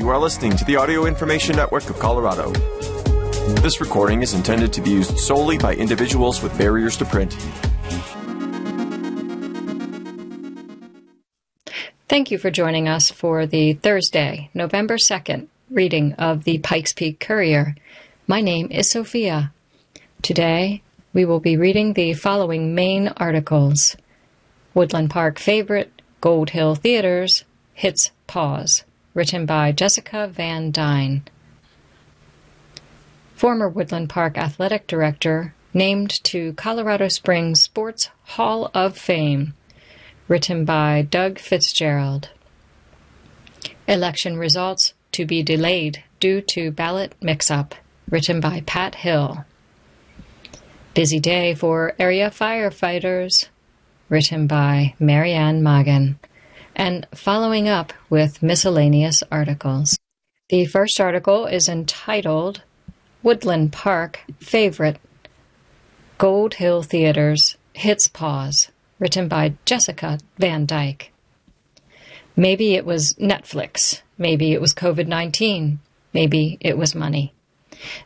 You are listening to the Audio Information Network of Colorado. This recording is intended to be used solely by individuals with barriers to print. Thank you for joining us for the Thursday, November 2nd reading of the Pikes Peak Courier. My name is Sophia. Today, we will be reading the following main articles Woodland Park favorite, Gold Hill Theaters, hits pause, written by Jessica Van Dyne. Former Woodland Park athletic director named to Colorado Springs Sports Hall of Fame, written by Doug Fitzgerald. Election results to be delayed due to ballot mix up, written by Pat Hill. Busy day for area firefighters, written by Marianne Magen, and following up with miscellaneous articles. The first article is entitled Woodland Park Favorite Gold Hill Theaters Hits Pause, written by Jessica Van Dyke. Maybe it was Netflix. Maybe it was COVID 19. Maybe it was money.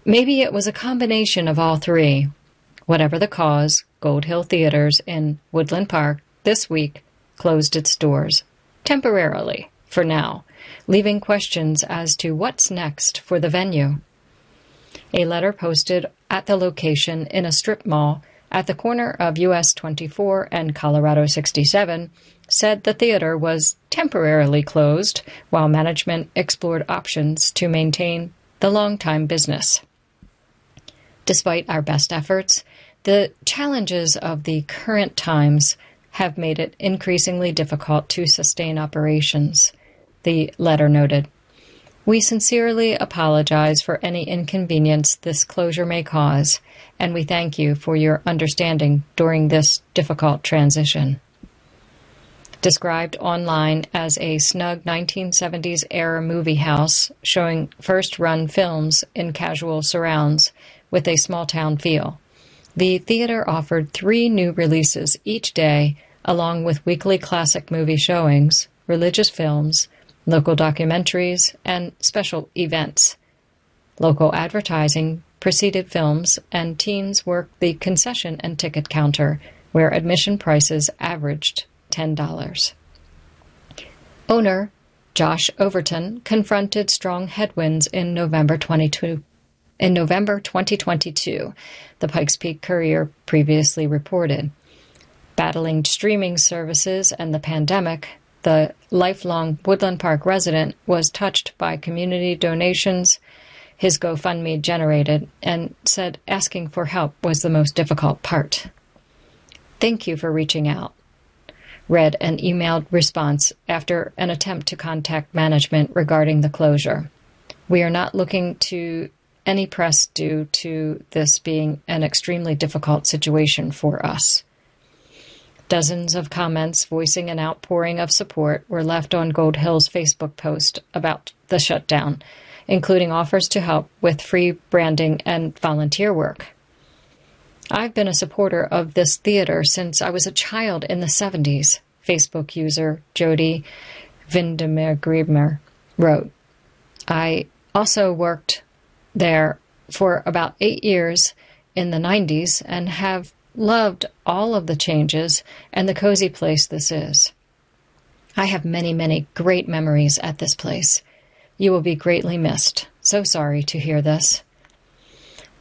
Maybe it was a combination of all three. Whatever the cause, Gold Hill Theaters in Woodland Park this week closed its doors. Temporarily, for now, leaving questions as to what's next for the venue. A letter posted at the location in a strip mall at the corner of US 24 and Colorado 67 said the theater was temporarily closed while management explored options to maintain the long-time business. Despite our best efforts, the challenges of the current times have made it increasingly difficult to sustain operations, the letter noted. We sincerely apologize for any inconvenience this closure may cause, and we thank you for your understanding during this difficult transition. Described online as a snug 1970s era movie house showing first run films in casual surrounds with a small town feel. The theater offered three new releases each day, along with weekly classic movie showings, religious films, local documentaries, and special events. Local advertising preceded films, and teens worked the concession and ticket counter, where admission prices averaged $10. Owner Josh Overton confronted strong headwinds in November 22, in November 2022, the Pikes Peak Courier previously reported. Battling streaming services and the pandemic, the lifelong Woodland Park resident was touched by community donations his GoFundMe generated and said asking for help was the most difficult part. Thank you for reaching out. Read an emailed response after an attempt to contact management regarding the closure. We are not looking to any press due to this being an extremely difficult situation for us. Dozens of comments voicing an outpouring of support were left on Gold Hill's Facebook post about the shutdown, including offers to help with free branding and volunteer work. I've been a supporter of this theater since I was a child in the 70s, Facebook user Jody Vindemer wrote. I also worked there for about eight years in the 90s and have loved all of the changes and the cozy place this is. I have many, many great memories at this place. You will be greatly missed. So sorry to hear this.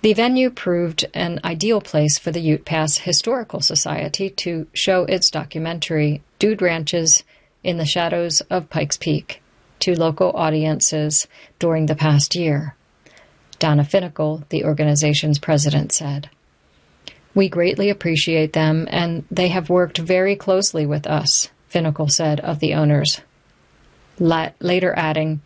The venue proved an ideal place for the Ute Pass Historical Society to show its documentary, Dude Ranches in the Shadows of Pikes Peak, to local audiences during the past year. Donna Finicle, the organization's president, said. We greatly appreciate them, and they have worked very closely with us, Finicle said of the owners. La- later adding,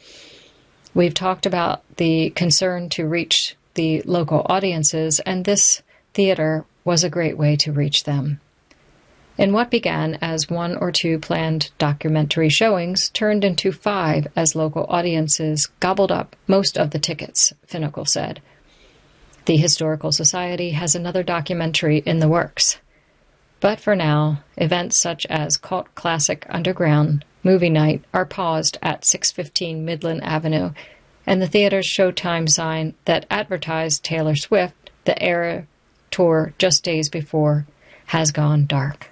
We've talked about the concern to reach the local audiences, and this theater was a great way to reach them in what began as one or two planned documentary showings turned into five as local audiences gobbled up most of the tickets, Finicle said. The Historical Society has another documentary in the works. But for now, events such as Cult Classic Underground movie night are paused at 615 Midland Avenue, and the theater's showtime sign that advertised Taylor Swift, the Era tour just days before, has gone dark.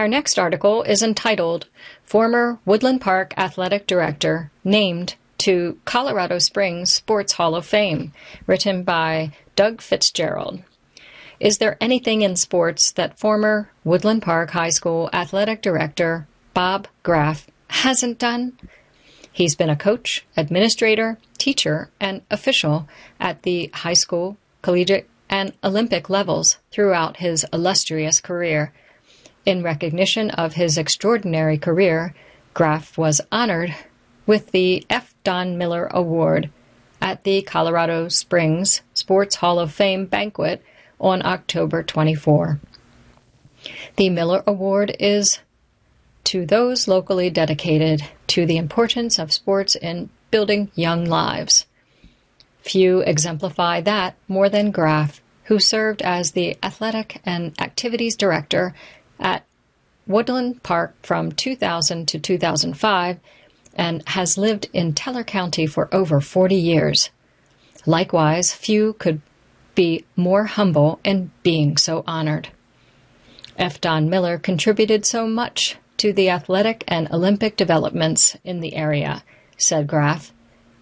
Our next article is entitled Former Woodland Park Athletic Director Named to Colorado Springs Sports Hall of Fame, written by Doug Fitzgerald. Is there anything in sports that former Woodland Park High School athletic director Bob Graff hasn't done? He's been a coach, administrator, teacher, and official at the high school, collegiate, and Olympic levels throughout his illustrious career. In recognition of his extraordinary career, Graff was honored with the F. Don Miller Award at the Colorado Springs Sports Hall of Fame banquet on October 24. The Miller Award is to those locally dedicated to the importance of sports in building young lives. Few exemplify that more than Graff, who served as the athletic and activities director at Woodland Park from 2000 to 2005 and has lived in Teller County for over 40 years. Likewise, few could be more humble in being so honored. F. Don Miller contributed so much to the athletic and Olympic developments in the area, said Graff.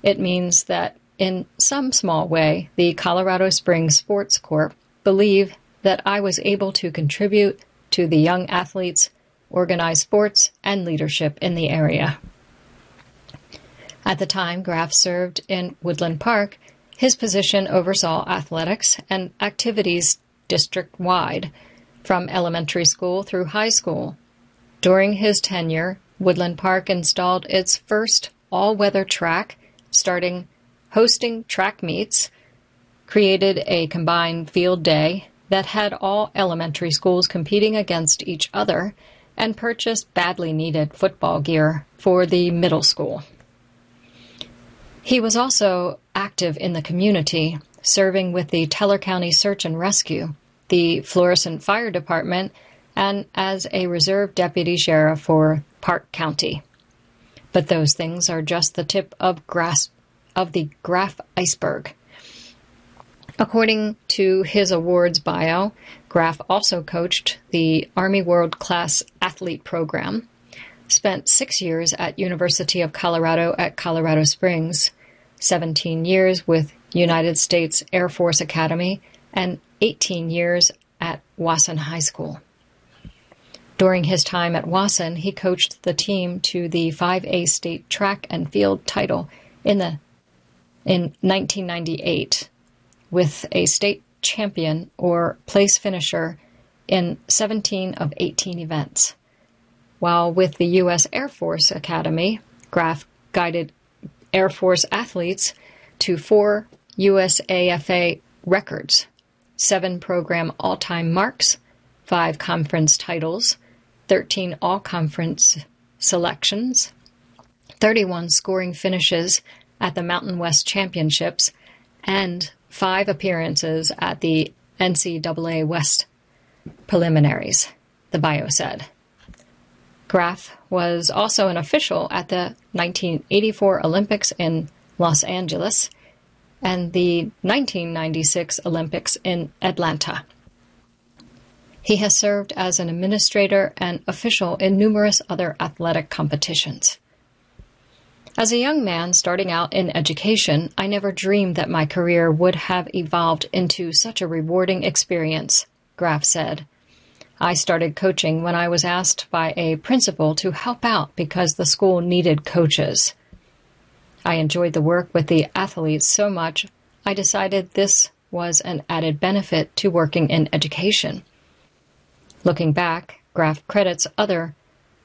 It means that in some small way, the Colorado Springs Sports Corp believe that I was able to contribute to the young athletes, organized sports, and leadership in the area. At the time Graff served in Woodland Park, his position oversaw athletics and activities district wide, from elementary school through high school. During his tenure, Woodland Park installed its first all weather track, starting hosting track meets, created a combined field day that had all elementary schools competing against each other, and purchased badly needed football gear for the middle school. He was also active in the community, serving with the Teller County Search and Rescue, the Florissant Fire Department, and as a reserve deputy sheriff for Park County. But those things are just the tip of of the Graff iceberg. According to his awards bio, Graff also coached the Army World Class Athlete Program, spent six years at University of Colorado at Colorado Springs, 17 years with United States Air Force Academy, and 18 years at Wasson High School. During his time at Wasson, he coached the team to the 5A state track and field title in the in 1998 with a state champion or place finisher in 17 of 18 events. While with the U.S. Air Force Academy, Graff guided Air Force athletes to four USAFA records, seven program all time marks, five conference titles, 13 all conference selections, 31 scoring finishes at the Mountain West Championships, and five appearances at the NCAA West preliminaries, the bio said. Graff was also an official at the 1984 Olympics in Los Angeles and the 1996 Olympics in Atlanta. He has served as an administrator and official in numerous other athletic competitions. As a young man starting out in education, I never dreamed that my career would have evolved into such a rewarding experience, Graff said. I started coaching when I was asked by a principal to help out because the school needed coaches. I enjoyed the work with the athletes so much, I decided this was an added benefit to working in education. Looking back, Graff credits other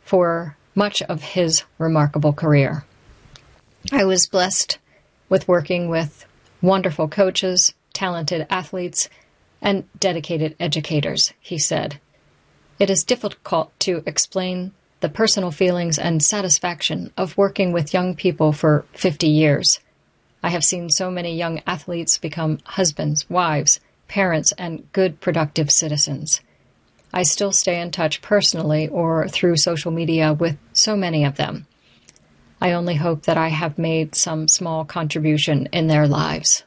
for much of his remarkable career. I was blessed with working with wonderful coaches, talented athletes, and dedicated educators, he said. It is difficult to explain the personal feelings and satisfaction of working with young people for 50 years. I have seen so many young athletes become husbands, wives, parents, and good productive citizens. I still stay in touch personally or through social media with so many of them. I only hope that I have made some small contribution in their lives.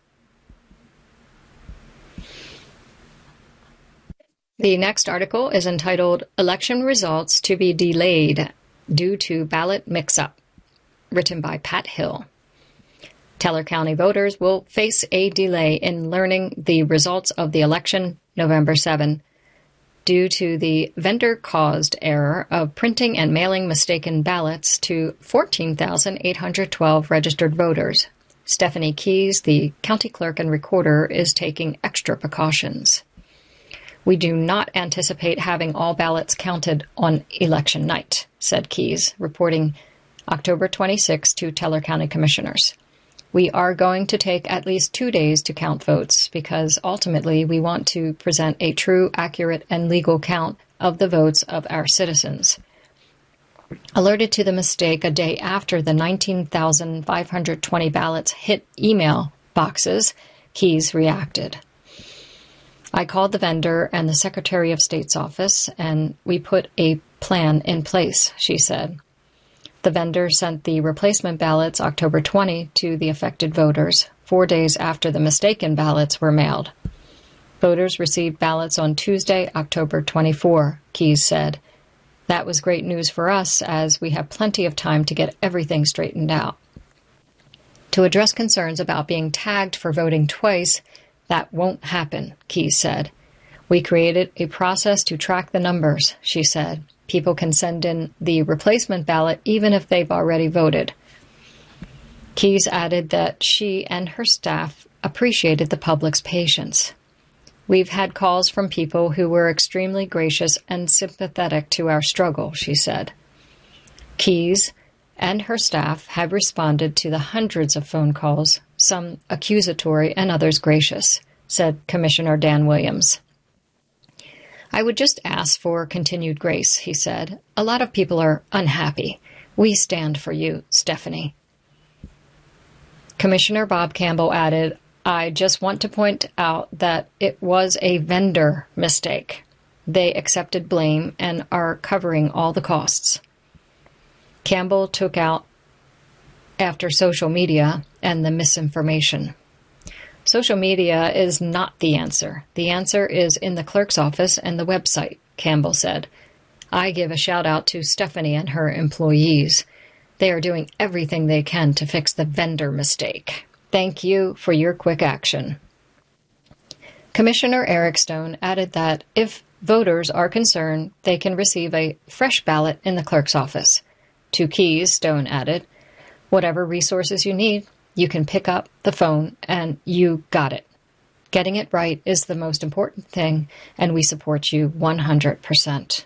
The next article is entitled Election Results to be Delayed Due to Ballot Mix Up, written by Pat Hill. Teller County voters will face a delay in learning the results of the election November 7 due to the vendor caused error of printing and mailing mistaken ballots to 14,812 registered voters. Stephanie Keys, the county clerk and recorder, is taking extra precautions. We do not anticipate having all ballots counted on election night, said Keys, reporting October 26 to Teller County Commissioners. We are going to take at least two days to count votes because ultimately we want to present a true, accurate, and legal count of the votes of our citizens. Alerted to the mistake a day after the 19,520 ballots hit email boxes, Keys reacted. I called the vendor and the Secretary of State's office, and we put a plan in place, she said. The vendor sent the replacement ballots October 20 to the affected voters, four days after the mistaken ballots were mailed. Voters received ballots on Tuesday, October 24, Keys said. That was great news for us as we have plenty of time to get everything straightened out. To address concerns about being tagged for voting twice, that won't happen, Keys said. We created a process to track the numbers, she said. People can send in the replacement ballot even if they've already voted. Keys added that she and her staff appreciated the public's patience. We've had calls from people who were extremely gracious and sympathetic to our struggle, she said. Keys and her staff have responded to the hundreds of phone calls some accusatory and others gracious, said Commissioner Dan Williams. I would just ask for continued grace, he said. A lot of people are unhappy. We stand for you, Stephanie. Commissioner Bob Campbell added, I just want to point out that it was a vendor mistake. They accepted blame and are covering all the costs. Campbell took out after social media and the misinformation. Social media is not the answer. The answer is in the clerk's office and the website, Campbell said. I give a shout out to Stephanie and her employees. They are doing everything they can to fix the vendor mistake. Thank you for your quick action. Commissioner Eric Stone added that if voters are concerned, they can receive a fresh ballot in the clerk's office. Two Keys, Stone added, whatever resources you need, you can pick up the phone and you got it. Getting it right is the most important thing, and we support you 100%.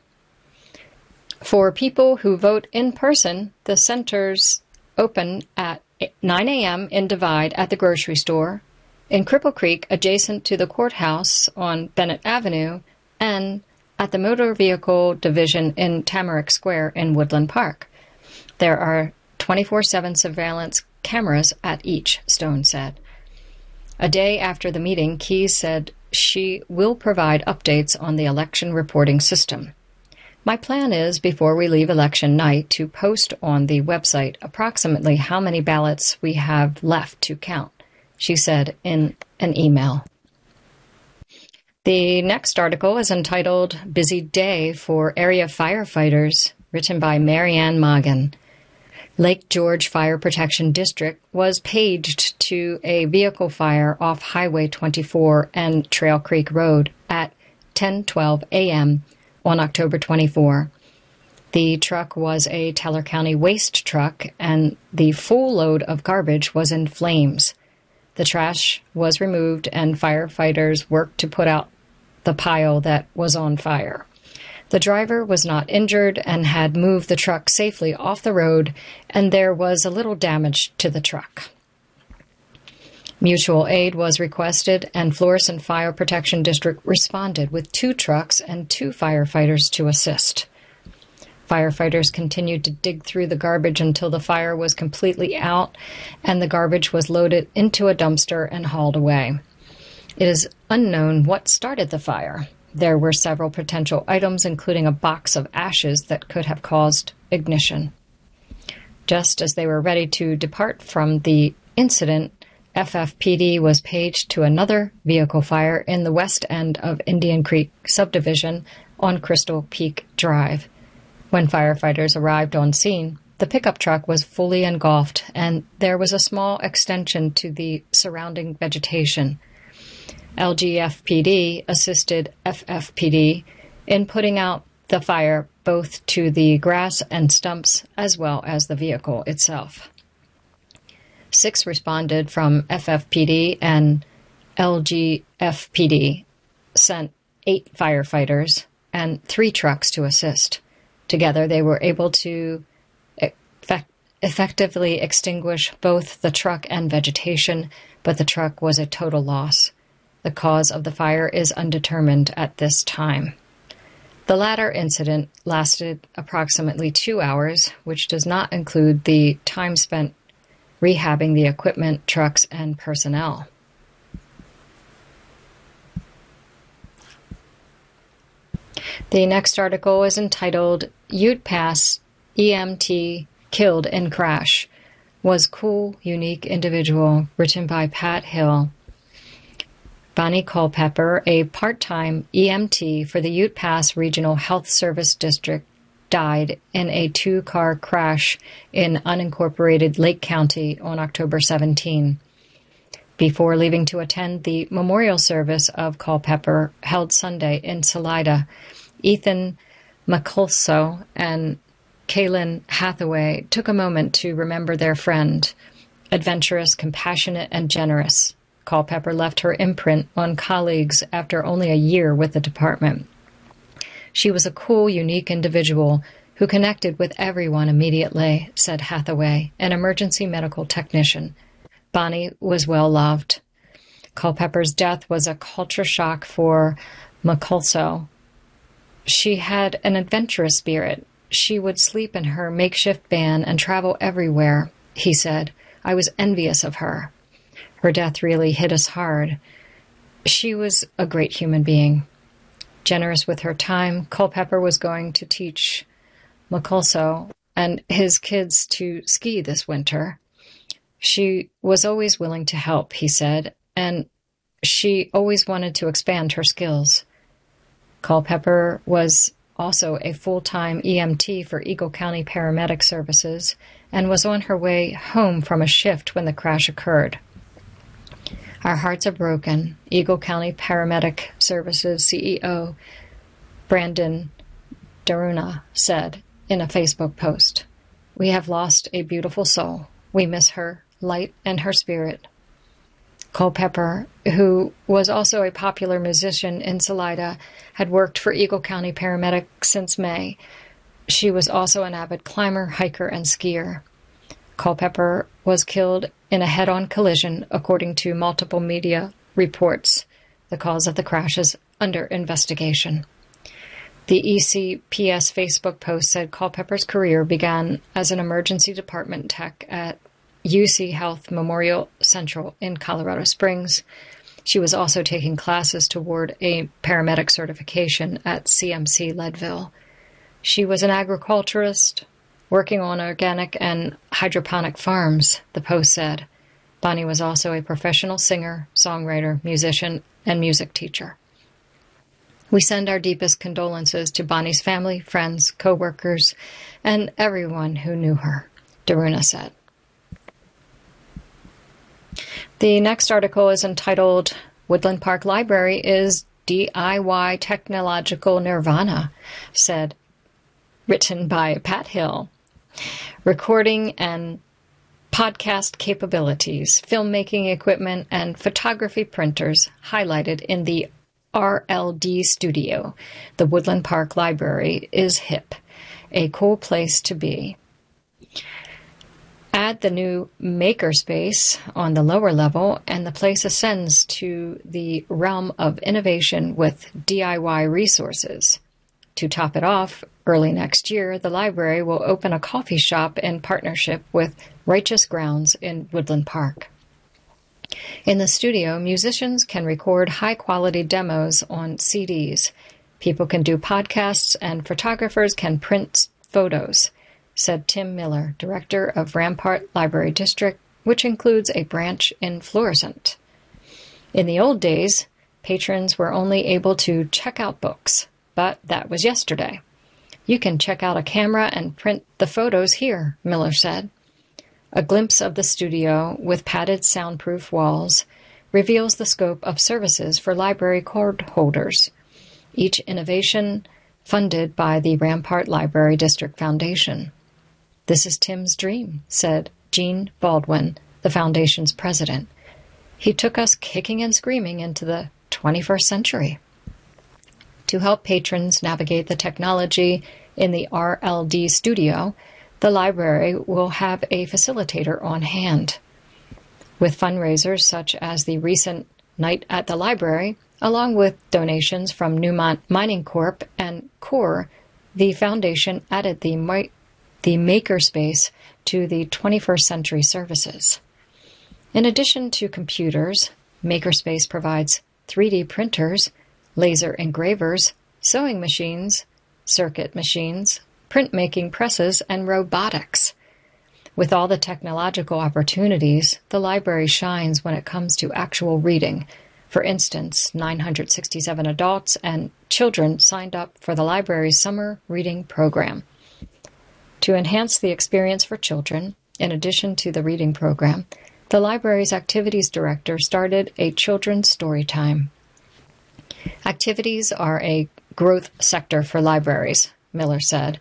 For people who vote in person, the centers open at 9 a.m. in Divide at the grocery store, in Cripple Creek adjacent to the courthouse on Bennett Avenue, and at the Motor Vehicle Division in Tamarack Square in Woodland Park. There are 24 7 surveillance cameras at each, Stone said. A day after the meeting, Keys said she will provide updates on the election reporting system. My plan is, before we leave election night, to post on the website approximately how many ballots we have left to count, she said in an email. The next article is entitled Busy Day for Area Firefighters, written by Marianne Magen. Lake George Fire Protection District was paged to a vehicle fire off Highway 24 and Trail Creek Road at 10:12 a.m. on October 24. The truck was a Teller County waste truck and the full load of garbage was in flames. The trash was removed and firefighters worked to put out the pile that was on fire. The driver was not injured and had moved the truck safely off the road, and there was a little damage to the truck. Mutual aid was requested, and Florissant Fire Protection District responded with two trucks and two firefighters to assist. Firefighters continued to dig through the garbage until the fire was completely out and the garbage was loaded into a dumpster and hauled away. It is unknown what started the fire. There were several potential items, including a box of ashes that could have caused ignition. Just as they were ready to depart from the incident, FFPD was paged to another vehicle fire in the west end of Indian Creek subdivision on Crystal Peak Drive. When firefighters arrived on scene, the pickup truck was fully engulfed and there was a small extension to the surrounding vegetation. LGFPD assisted FFPD in putting out the fire both to the grass and stumps as well as the vehicle itself. Six responded from FFPD and LGFPD sent eight firefighters and three trucks to assist. Together, they were able to effect- effectively extinguish both the truck and vegetation, but the truck was a total loss. The cause of the fire is undetermined at this time. The latter incident lasted approximately two hours, which does not include the time spent rehabbing the equipment, trucks, and personnel. The next article is entitled Ute Pass EMT Killed in Crash. Was Cool, Unique Individual, written by Pat Hill. Bonnie Culpepper, a part time EMT for the Ute Pass Regional Health Service District, died in a two car crash in unincorporated Lake County on October 17. Before leaving to attend the memorial service of Culpepper held Sunday in Salida, Ethan McCulso and Kaylin Hathaway took a moment to remember their friend. Adventurous, compassionate, and generous, Culpepper left her imprint on colleagues after only a year with the department. She was a cool, unique individual who connected with everyone immediately, said Hathaway, an emergency medical technician. Bonnie was well loved. Culpepper's death was a culture shock for McCulso. She had an adventurous spirit. She would sleep in her makeshift van and travel everywhere, he said. I was envious of her. Her death really hit us hard. She was a great human being. Generous with her time, Culpepper was going to teach McCulso and his kids to ski this winter. She was always willing to help, he said, and she always wanted to expand her skills. Culpepper was also a full time EMT for Eagle County Paramedic Services and was on her way home from a shift when the crash occurred. Our hearts are broken, Eagle County Paramedic Services CEO Brandon Daruna said in a Facebook post. We have lost a beautiful soul. We miss her light and her spirit. Culpepper, who was also a popular musician in Salida, had worked for Eagle County Paramedic since May. She was also an avid climber, hiker, and skier. Culpepper was killed in a head on collision, according to multiple media reports. The cause of the crash is under investigation. The ECPS Facebook post said Culpepper's career began as an emergency department tech at UC Health Memorial Central in Colorado Springs. She was also taking classes toward a paramedic certification at CMC Leadville. She was an agriculturist, working on organic and hydroponic farms, the Post said. Bonnie was also a professional singer, songwriter, musician, and music teacher. We send our deepest condolences to Bonnie's family, friends, co workers, and everyone who knew her, Daruna said. The next article is entitled Woodland Park Library is DIY Technological Nirvana, said written by Pat Hill recording and podcast capabilities, filmmaking equipment, and photography printers highlighted in the RLD studio. The Woodland Park Library is hip, a cool place to be. Add the new makerspace on the lower level, and the place ascends to the realm of innovation with DIY resources. To top it off, early next year, the library will open a coffee shop in partnership with Righteous Grounds in Woodland Park. In the studio, musicians can record high quality demos on CDs. People can do podcasts, and photographers can print photos, said Tim Miller, director of Rampart Library District, which includes a branch in Florissant. In the old days, patrons were only able to check out books, but that was yesterday. You can check out a camera and print the photos here, Miller said. A glimpse of the studio, with padded soundproof walls, reveals the scope of services for library card holders, each innovation funded by the Rampart Library District Foundation. This is Tim's dream, said Gene Baldwin, the Foundation's president. He took us kicking and screaming into the 21st century. To help patrons navigate the technology in the RLD studio, the library will have a facilitator on hand. With fundraisers such as the recent Night at the Library, along with donations from Newmont Mining Corp and CORE, the foundation added the, the makerspace to the 21st century services. In addition to computers, Makerspace provides 3D printers, laser engravers, sewing machines, Cricut machines, printmaking presses, and robotics. With all the technological opportunities, the library shines when it comes to actual reading. For instance, 967 adults and children signed up for the library's summer reading program. To enhance the experience for children, in addition to the reading program, the library's activities director started a children's story time. Activities are a growth sector for libraries, Miller said.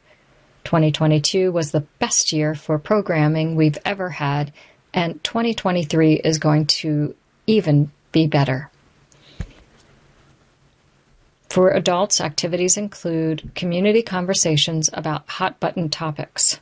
2022 was the best year for programming we've ever had, and 2023 is going to even be better. For adults, activities include community conversations about hot button topics.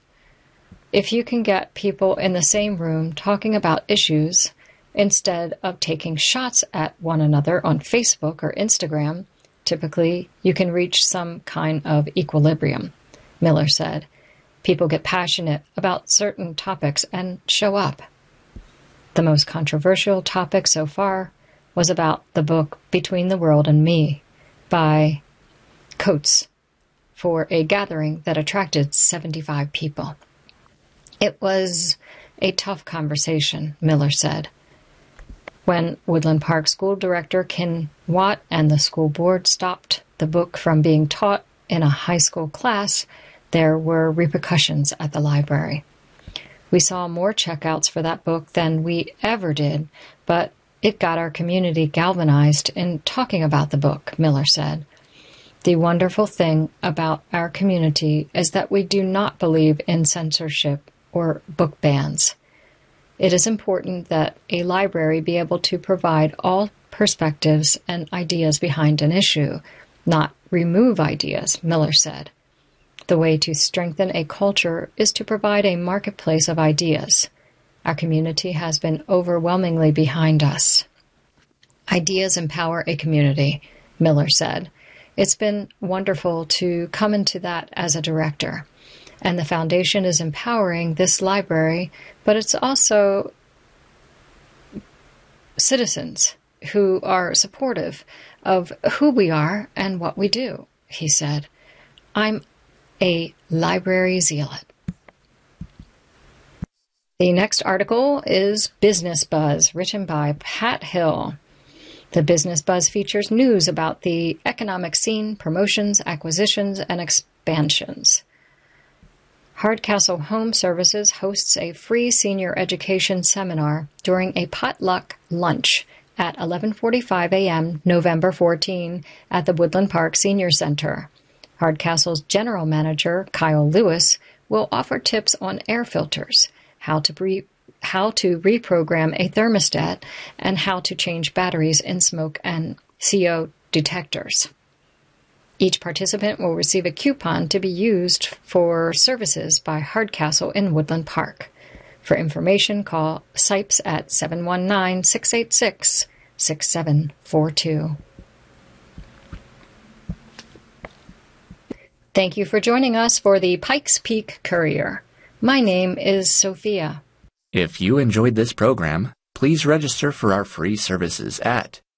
If you can get people in the same room talking about issues instead of taking shots at one another on Facebook or Instagram, typically you can reach some kind of equilibrium. Miller said. People get passionate about certain topics and show up. The most controversial topic so far was about the book Between the World and Me by Coates for a gathering that attracted 75 people. It was a tough conversation, Miller said. When Woodland Park School Director Ken Watt and the school board stopped the book from being taught in a high school class, there were repercussions at the library. We saw more checkouts for that book than we ever did, but it got our community galvanized in talking about the book, Miller said. The wonderful thing about our community is that we do not believe in censorship or book bans. It is important that a library be able to provide all perspectives and ideas behind an issue, not remove ideas, Miller said. The way to strengthen a culture is to provide a marketplace of ideas. Our community has been overwhelmingly behind us. Ideas empower a community, Miller said. It's been wonderful to come into that as a director. And the foundation is empowering this library, but it's also citizens who are supportive of who we are and what we do, he said. I'm a library zealot. The next article is Business Buzz, written by Pat Hill. The Business Buzz features news about the economic scene, promotions, acquisitions, and expansions. Hardcastle Home Services hosts a free senior education seminar during a potluck lunch at 11:45 a.m. November 14 at the Woodland Park Senior Center. Hardcastle's general manager, Kyle Lewis, will offer tips on air filters, how to re- how to reprogram a thermostat, and how to change batteries in smoke and CO detectors. Each participant will receive a coupon to be used for services by Hardcastle in Woodland Park. For information, call SIPES at 719 686 6742. Thank you for joining us for the Pikes Peak Courier. My name is Sophia. If you enjoyed this program, please register for our free services at